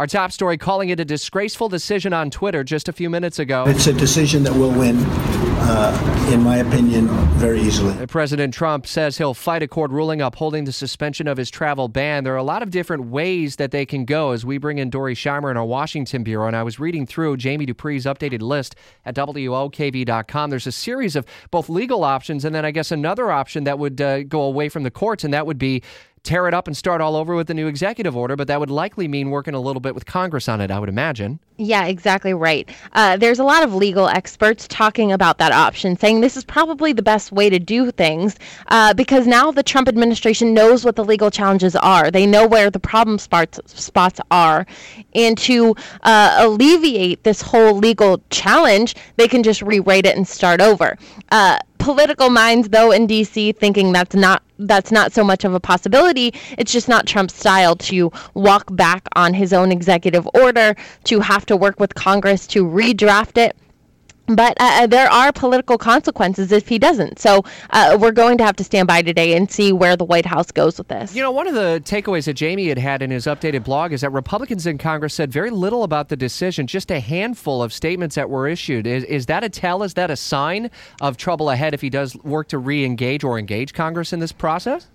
Our top story calling it a disgraceful decision on Twitter just a few minutes ago. It's a decision that will win, uh, in my opinion, very easily. President Trump says he'll fight a court ruling upholding the suspension of his travel ban. There are a lot of different ways that they can go as we bring in Dori Scheimer in our Washington Bureau. And I was reading through Jamie Dupree's updated list at WOKV.com. There's a series of both legal options and then I guess another option that would uh, go away from the courts, and that would be tear it up and start all over with a new executive order, but that would likely mean working a little bit with Congress on it, I would imagine. Yeah, exactly right. Uh, there's a lot of legal experts talking about that option, saying this is probably the best way to do things uh, because now the Trump administration knows what the legal challenges are. They know where the problem spots, spots are. And to uh, alleviate this whole legal challenge, they can just rewrite it and start over. Uh, political minds though in DC thinking that's not that's not so much of a possibility. It's just not Trump's style to walk back on his own executive order, to have to work with Congress to redraft it. But uh, there are political consequences if he doesn't. So uh, we're going to have to stand by today and see where the White House goes with this. You know, one of the takeaways that Jamie had had in his updated blog is that Republicans in Congress said very little about the decision, just a handful of statements that were issued. Is, is that a tell? Is that a sign of trouble ahead if he does work to re engage or engage Congress in this process?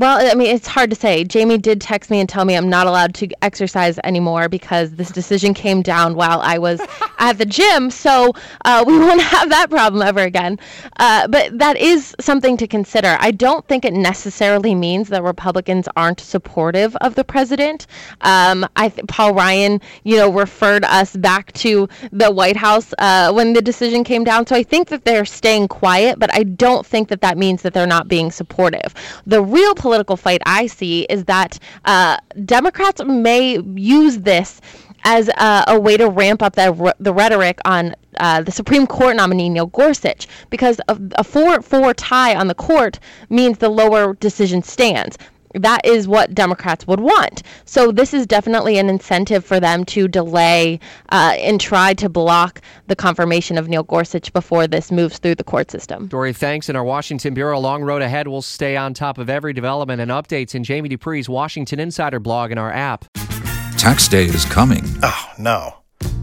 Well, I mean, it's hard to say. Jamie did text me and tell me I'm not allowed to exercise anymore because this decision came down while I was at the gym. So uh, we won't have that problem ever again. Uh, but that is something to consider. I don't think it necessarily means that Republicans aren't supportive of the president. Um, I th- Paul Ryan, you know, referred us back to the White House uh, when the decision came down. So I think that they're staying quiet, but I don't think that that means that they're not being supportive. The real political fight I see is that uh, Democrats may use this as a, a, way to ramp up the, the rhetoric on uh, the Supreme Court nominee Neil Gorsuch, because a, a 4 4 tie on the court means the lower decision stands that is what Democrats would want. So this is definitely an incentive for them to delay uh, and try to block the confirmation of Neil Gorsuch before this moves through the court system. Dori, thanks. In our Washington Bureau, a long road ahead. We'll stay on top of every development and updates in Jamie Dupree's Washington Insider blog and our app. Tax day is coming. Oh, no.